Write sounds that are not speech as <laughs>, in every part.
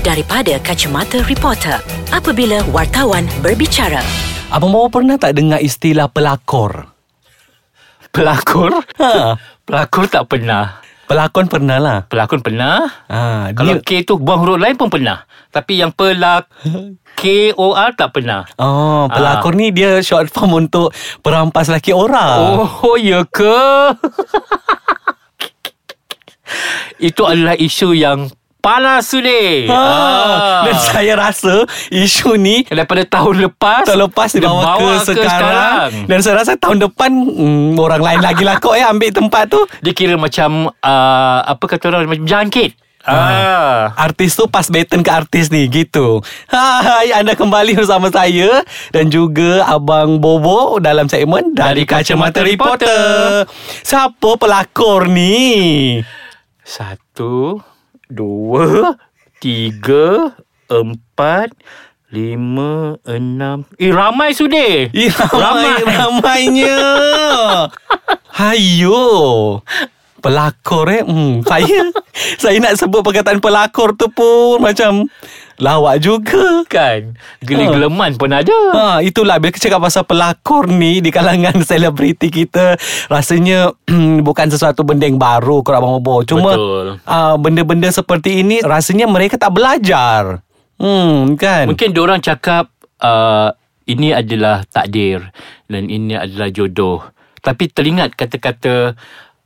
daripada kacamata reporter apabila wartawan berbicara. Abang Bawa pernah tak dengar istilah pelakor? Pelakor? Ha, Pelakor tak pernah. pelakon pernah lah. Pelakon pernah. Ha, Kalau dia, K tu buang huruf lain pun pernah. Tapi yang pelak <laughs> K-O-R tak pernah. Oh, pelakor ni dia short form untuk perampas lelaki orang. Oh, ya ke? <laughs> Itu adalah isu yang panas sudah. Ha, dan saya rasa isu ni Daripada tahun lepas tahun lepas dia dibawa ke, bawa sekarang. Dan saya rasa tahun depan hmm, orang lain lagi lah kot ya ambil tempat tu. Dia kira macam uh, Apa kata orang Macam jangkit ah. Artis tu pas baton ke artis ni gitu. Hai anda kembali bersama saya dan juga abang Bobo dalam segmen dari, Dari kacamata Kacamata reporter. Siapa pelakor ni? Satu Dua Tiga Empat Lima Enam Eh ramai sudah Eh, ramai ramainya. Hayo. Pelakor eh hmm, Saya Saya nak sebut perkataan pelakor tu pun Macam Lawak juga Kan Geli-geleman pun ada Ha, itulah bila kita cakap pasal pelakor ni di kalangan <laughs> selebriti kita rasanya <clears throat> bukan sesuatu benda yang baru kalau abang Bobo. Cuma Betul. uh, benda-benda seperti ini rasanya mereka tak belajar. Hmm kan. Mungkin diorang cakap uh, Ini adalah takdir Dan ini adalah jodoh Tapi teringat kata-kata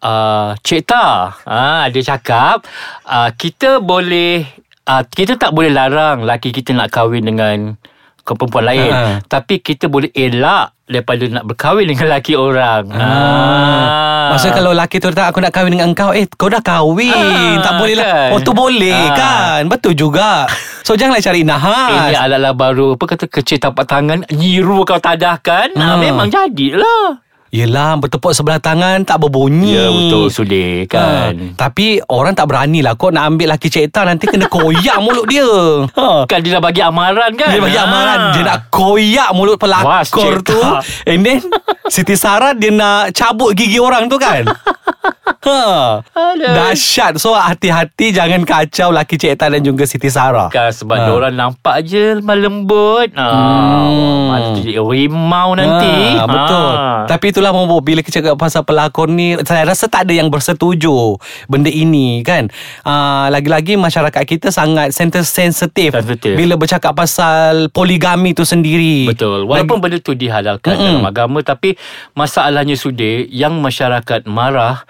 uh, Cik Ta uh, Dia cakap uh, Kita boleh uh, Kita tak boleh larang Laki kita nak kahwin dengan ke perempuan lain. Ha. Tapi kita boleh elak Daripada nak berkahwin <laughs> dengan lelaki orang. Ah. Maksudnya kalau lelaki tu datang Aku nak kahwin dengan engkau. Eh kau dah kahwin. Ah, Tak boleh lah. kan? Oh tu boleh Ah. kan? Betul juga. So janganlah cari Ini nahas adalah baru Apa kata kecil tapak tangan Nyiru kau tadahkan Hmm. ah, Memang jadilah Yelah bertepuk sebelah tangan Tak berbunyi. Ya betul sudah kan? Ha, tapi orang tak berani lah Kau nak ambil laki Cik Tan Nanti kena koyak <laughs> mulut dia. Ha. Kan dia dah bagi amaran kan? Dia bagi Ah. amaran. Dia nak koyak mulut pelakor Was, tu. And then Siti Sarah dia nak cabut gigi orang tu kan <laughs> ha. Aduh. Dahsyat So hati-hati Jangan kacau laki Cik Tan dan juga Siti Sarah Kan sebab Ha. ha. orang nampak je lemah lembut. Ah, Hmm. Malah jadi rimau nanti. Ha, betul. Ha. Tapi itulah Mobo bila kita cakap pasal pelakon ni saya rasa tak ada yang bersetuju benda ini kan. Uh, lagi-lagi masyarakat kita sangat sens- sensitif Sensitif. bila bercakap pasal poligami tu sendiri. Betul. Walaupun benda tu dihalalkan Mm-mm. dalam agama tapi masalahnya sudah yang masyarakat marah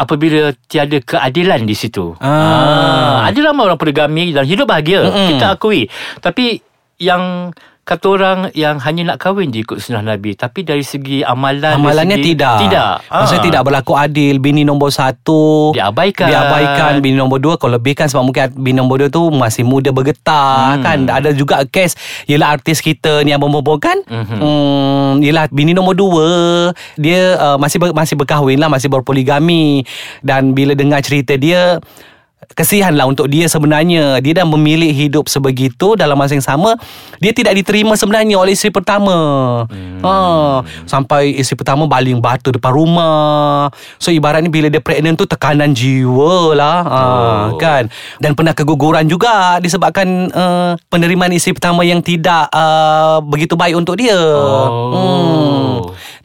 apabila tiada keadilan di situ. Ah. ada ramai orang poligami dan hidup bahagia. Mm-mm. Kita akui. Tapi yang kata orang yang hanya nak kahwin je ikut sunnah Nabi tapi dari segi amalan Amalannya segi, tidak tidak Maksudnya Ah. tidak berlaku adil Bini nombor satu Diabaikan. Diabaikan Bini nombor dua Kau lebihkan Sebab mungkin bini nombor dua tu Masih muda bergetar Hmm. Kan Ada juga kes Yelah artis kita ni Yang bobo kan Mhm. hmm, Yelah bini nombor dua Dia uh, masih ber, masih berkahwin lah Masih berpoligami Dan bila dengar cerita dia Kesian lah untuk dia sebenarnya Dia dah memilih hidup sebegitu Dalam masa yang sama Dia tidak diterima sebenarnya Oleh isteri pertama hmm. ha, Sampai isteri pertama baling batu depan rumah So ibaratnya bila dia pregnant tu Tekanan jiwa lah ha, Oh. kan Dan pernah keguguran juga Disebabkan uh, penerimaan isteri pertama Yang tidak uh, begitu baik untuk dia Oh. hmm.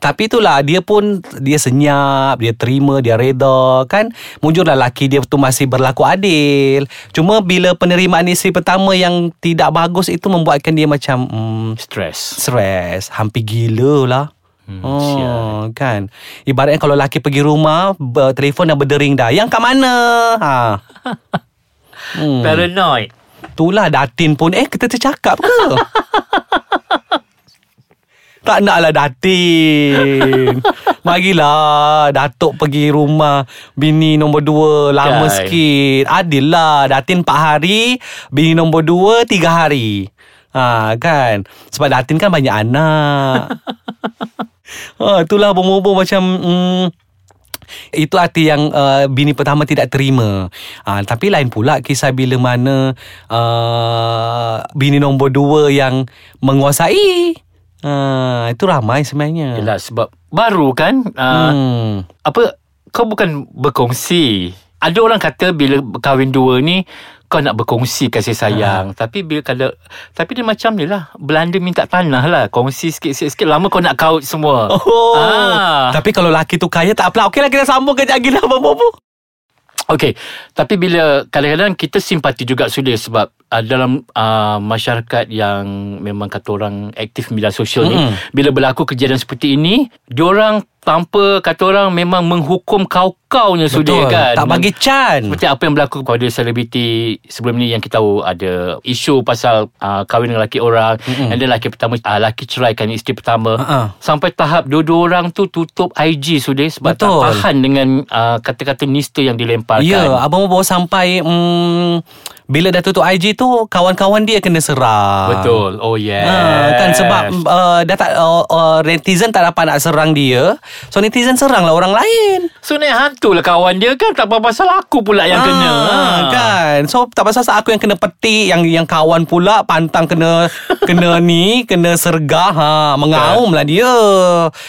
Tapi itulah Dia pun Dia senyap Dia terima Dia reda Kan? Mujurlah laki dia tu Masih berlaku adil. Cuma bila penerimaan isteri pertama Yang tidak bagus Itu membuatkan dia macam hmm, Stress. Stres Hampir gila lah. Hmm, Oh, kan? Ibaratnya kalau laki pergi rumah ber- Telefon dah berdering dah. Yang kat mana? Ha. <laughs> hmm. Paranoid. Itulah Datin pun Eh kita tercakap ke <laughs> Tak naklah Datin <laughs> Marilah Datuk pergi rumah Bini nombor dua Lama Kan. sikit Adil lah Datin 4 hari Bini nombor dua 3 hari Ha kan Sebab Datin kan banyak anak <laughs> ha, Itulah bomo macam hmm, itu arti yang uh, bini pertama tidak terima. Uh, tapi lain pula kisah bila mana uh, bini nombor dua yang menguasai. Uh, itu ramai sebenarnya. Yelah sebab baru kan uh, Hmm. apa kau bukan berkongsi. Ada orang kata bila kahwin dua ni kau nak berkongsi kasih sayang. Ha. Tapi bila kalau tapi dia macam ni lah. Belanda minta tanah lah. Kongsi sikit-sikit. Lama kau nak kaut semua. Oh. Ah. Tapi kalau laki tu kaya tak apalah. Okeylah kita sambung kejap lagi lah. Okey, tapi bila kadang-kadang kita simpati juga sudah sebab uh, dalam uh, masyarakat yang memang kata orang aktif media sosial Mm-mm. ni, bila berlaku kejadian seperti ini, diorang tanpa kata orang memang menghukum kau-kaunya sudah kan. Tak bagi can. Seperti apa yang berlaku kepada selebriti sebelum ni yang kita tahu ada isu pasal uh, kahwin dengan lelaki orang Mm-mm. and then lelaki pertama uh, lelaki ceraikan isteri pertama Ha-ha. sampai tahap dua-dua orang tu tutup IG sudah sebab Betul. tak tahan dengan uh, kata-kata nista yang dilemparkan. Ya, Abang Bobo sampai mm, bila dah tutup IG tu kawan-kawan dia kena serang. Betul. Oh yes. Ha, kan sebab uh, dah tak uh, uh, netizen tak dapat nak serang dia. So netizen seranglah orang lain. So naik hantu lah kawan dia kan Tak apa pasal aku pula yang Ah, kena kan. So tak pasal aku yang kena petik, yang yang kawan pula pantang kena kena <laughs> ni, kena sergah, ha, mengaum lah dia.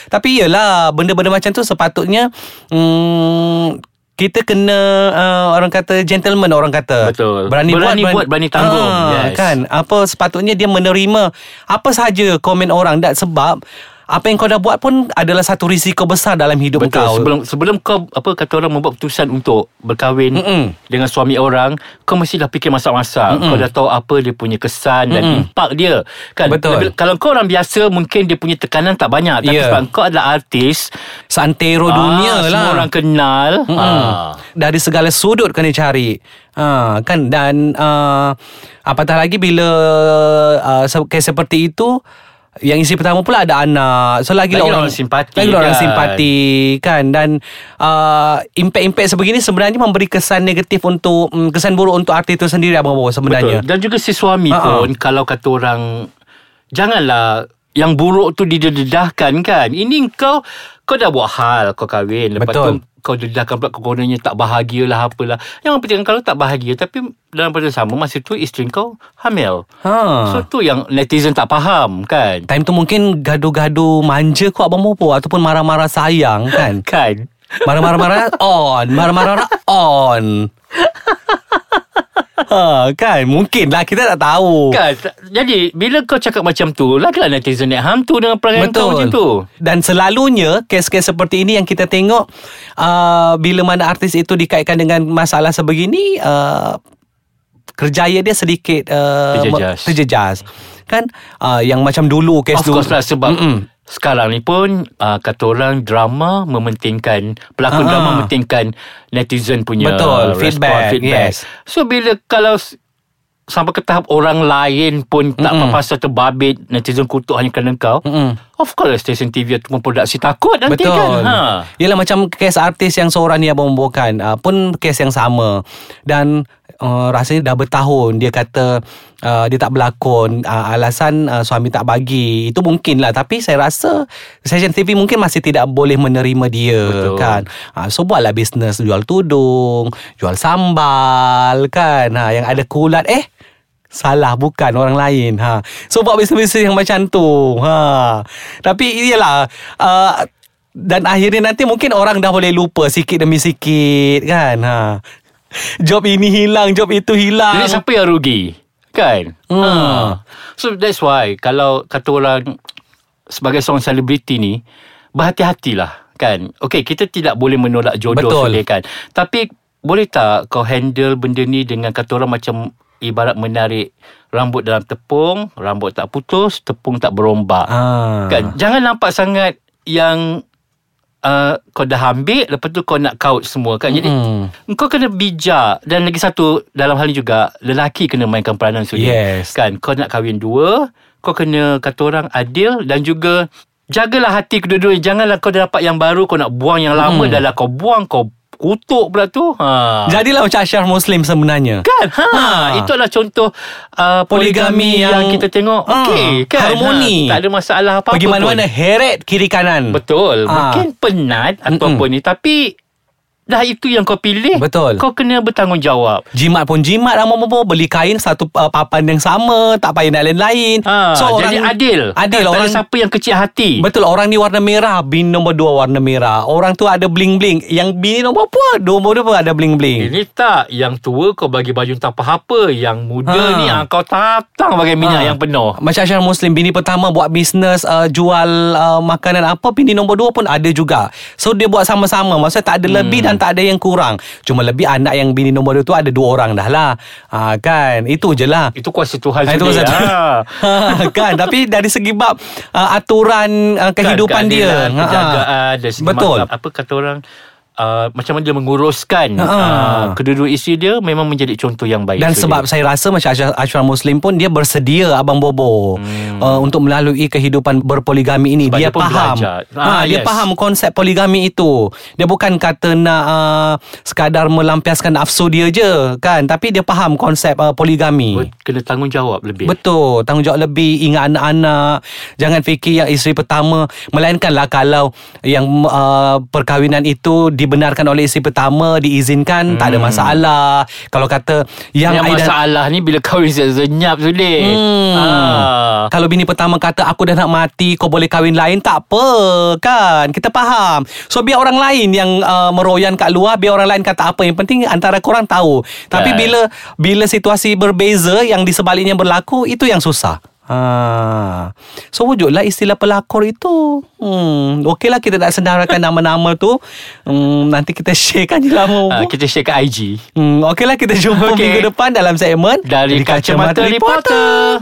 Tapi iyalah benda-benda macam tu sepatutnya hmm, kita kena uh, orang kata gentleman orang kata. Betul. Berani, Berani buat, buat, berani tanggung. Ah, Yes. Kan? Apa sepatutnya dia menerima apa sahaja komen orang dan sebab apa yang kau dah buat pun adalah satu risiko besar dalam hidup Betul kau. sebelum sebelum kau apa kata orang membuat keputusan untuk berkahwin Mm-mm. dengan suami orang kau mesti dah fikir masak-masak Mm-mm. kau dah tahu apa dia punya kesan dan Mm-mm. impak dia kan Betul. Lebih- kalau kau orang biasa mungkin dia punya tekanan tak banyak tapi Ya. sebab kau adalah artis Santero dunia ah, lah. semua orang kenal Mm-mm. ah. Dari segala sudut kena cari. Ha, kan dan uh, apatah lagi bila uh, se- kes seperti itu yang isi pertama pula ada anak. So lagi, Lagi orang, orang simpati Lagi orang kan. simpati kan dan uh, impact-impact sebegini sebenarnya memberi kesan negatif untuk um, kesan buruk untuk artis itu sendiri abang bawa sebenarnya. Betul. Dan juga si suami Ha-ha. pun kalau kata orang janganlah yang buruk tu didedahkan kan. Ini kau kau dah buat hal kau kahwin lepas Betul. tu kau dedahkan pula kau kononnya tak bahagia lah apalah. Yang penting kalau tak bahagia tapi dalam pada sama masa tu isteri kau hamil. Ha. So tu yang netizen tak faham kan. Time tu mungkin gaduh-gaduh manja kau abang Bobo ataupun marah-marah sayang <laughs> kan. Kan? Marah-marah-marah on Marah-marah on <laughs> ha, Kan? Mungkin lah. Kita tak tahu. Kan? Jadi Bila kau cakap macam tu Lagilah netizen nak hantu Dengan perangai kau macam tu. Dan selalunya Kes-kes seperti ini Yang kita tengok uh, Bila mana artis itu Dikaitkan dengan masalah sebegini uh, Kerjaya dia sedikit uh, Terjejas. Terjejas Kan uh, Yang macam dulu kes Of dulu course lah sebab Mm-mm. sekarang ni pun uh, kata orang drama mementingkan pelakon Ah. drama mementingkan netizen punya Betul, respon, feedback, feedback. yes. So bila kalau sampai ke tahap orang lain pun tak Mm-mm. apa-apa tu babit netizen kutuk hanya kerana kau. Mm-mm. Of course stesen TV ataupun produksi takut nanti Betul. kan. Ha. Yelah macam kes artis yang seorang ni Abang Bobo kan uh, Pun kes yang sama Dan uh, rasanya dah bertahun Dia kata uh, dia tak berlakon uh, Alasan uh, suami tak bagi Itu mungkin lah Tapi saya rasa Session TV mungkin masih tidak boleh menerima dia Betul. kan uh, So buatlah bisnes Jual tudung Jual sambal kan ha, Yang ada kulat Eh Salah bukan orang lain ha. So buat bisnes-bisnes yang macam tu ha. Tapi iyalah uh, Dan akhirnya nanti mungkin orang dah boleh lupa Sikit demi sikit kan ha. Job ini hilang Job itu hilang Jadi siapa yang rugi? Kan? Hmm. Ha. So that's why kalau kata orang sebagai seorang selebriti ni berhati-hatilah kan. Okay kita tidak boleh menolak jodoh Betul. sudah kan. Tapi boleh tak kau handle benda ni dengan kata orang macam ibarat menarik rambut dalam tepung, rambut tak putus, tepung tak berombak. ha. Kan? Jangan nampak sangat yang uh, kau dah ambil lepas tu kau nak kaut semua kan. Jadi Mm. kau kena bijak dan lagi satu dalam hal ni juga lelaki kena mainkan peranan sudi. Yes. Kan kau nak kahwin dua, kau kena kata orang adil dan juga jagalah hati kedua-dua. Janganlah kau dapat yang baru kau nak buang yang lama Hmm. dah lah kau buang kau kutuk pula tu. Ha. Jadilah macam Ashraf Muslim sebenarnya Kan ha, Ha. Itu adalah contoh uh, Poligami Poligami yang, yang- kita tengok Ha, Okey kan harmoni. ha, Tak ada masalah apa-apa Pergi pun. mana-mana Heret kiri kanan Betul Ah. Mungkin penat Mm-mm. Ataupun ni Tapi dah itu yang kau pilih. Betul. Kau kena bertanggungjawab. Jimat pun jimat Ramah bobo Beli kain Satu uh, papan yang sama Tak payah nak lain-lain. Ha, Jadi adil. Adil Tak orang siapa yang kecil hati. Betul orang ni warna merah Bini nombor dua warna merah. Orang tu ada bling-bling. Yang bini nombor apa? Nombor dua pun ada bling-bling. Ini tak. Yang tua kau bagi baju tak apa-apa. Yang muda Ha. ni ah, Kau tatang pakai minyak Ha. yang penuh. Macam Syarah Muslim Bini pertama buat bisnes uh, Jual uh, makanan apa Bini nombor dua pun ada juga. So dia buat sama-sama. Maksudnya tak ada Hmm. lebih Dan tak ada yang kurang Cuma lebih anak yang bini nombor dua tu Ada dua orang dah lah ha, Kan Itu je lah Itu kuasa Tuhan Ah, Itu sendiri satu. ah. kan tapi dari segi bab uh, aturan uh, kehidupan Kan, dia Ha, ha. Penjagaan Betul. Apa kata orang uh, Macam mana dia menguruskan Ha. uh, Kedua-dua isteri dia Memang menjadi contoh yang baik dan So, sebab dia- saya rasa macam Ashraf, Muslim pun dia bersedia abang Bobo hmm. uh, untuk melalui kehidupan berpoligami ini. Sebab dia, dia pun faham. belajar. ha, Ah, dia yes. faham konsep poligami itu. Dia bukan kata nak uh, sekadar melampiaskan nafsu dia je kan? Tapi dia faham konsep uh, poligami. Kena tanggungjawab lebih. Betul. Tanggungjawab lebih Ingat anak-anak. Jangan fikir yang isteri pertama. Melainkanlah kalau Yang uh, perkahwinan itu Dibenarkan oleh isteri pertama Diizinkan hmm. Tak ada masalah Kalau kata Yang, Yang masalah ni Bila kahwin senyap sulit Hmm. ah. Kalau bini pertama kata Aku dah nak mati Kau boleh kahwin lain Tak apa Kan Kita faham So biar orang lain Yang uh, meroyan kat luar Biar orang lain kata apa Yang penting antara korang tahu Tapi Kan. bila Bila situasi berbeza Yang di sebaliknya berlaku Itu yang susah Ha. So wujudlah istilah pelakor itu. Hmm, Okeylah kita nak senarakan nama-nama tu. Hmm, Nanti kita sharekan je lah Ah, uh, Kita share kat IG hmm, Okeylah kita jumpa <laughs> Okey. minggu depan Dalam segmen Dari Kacamata Reporter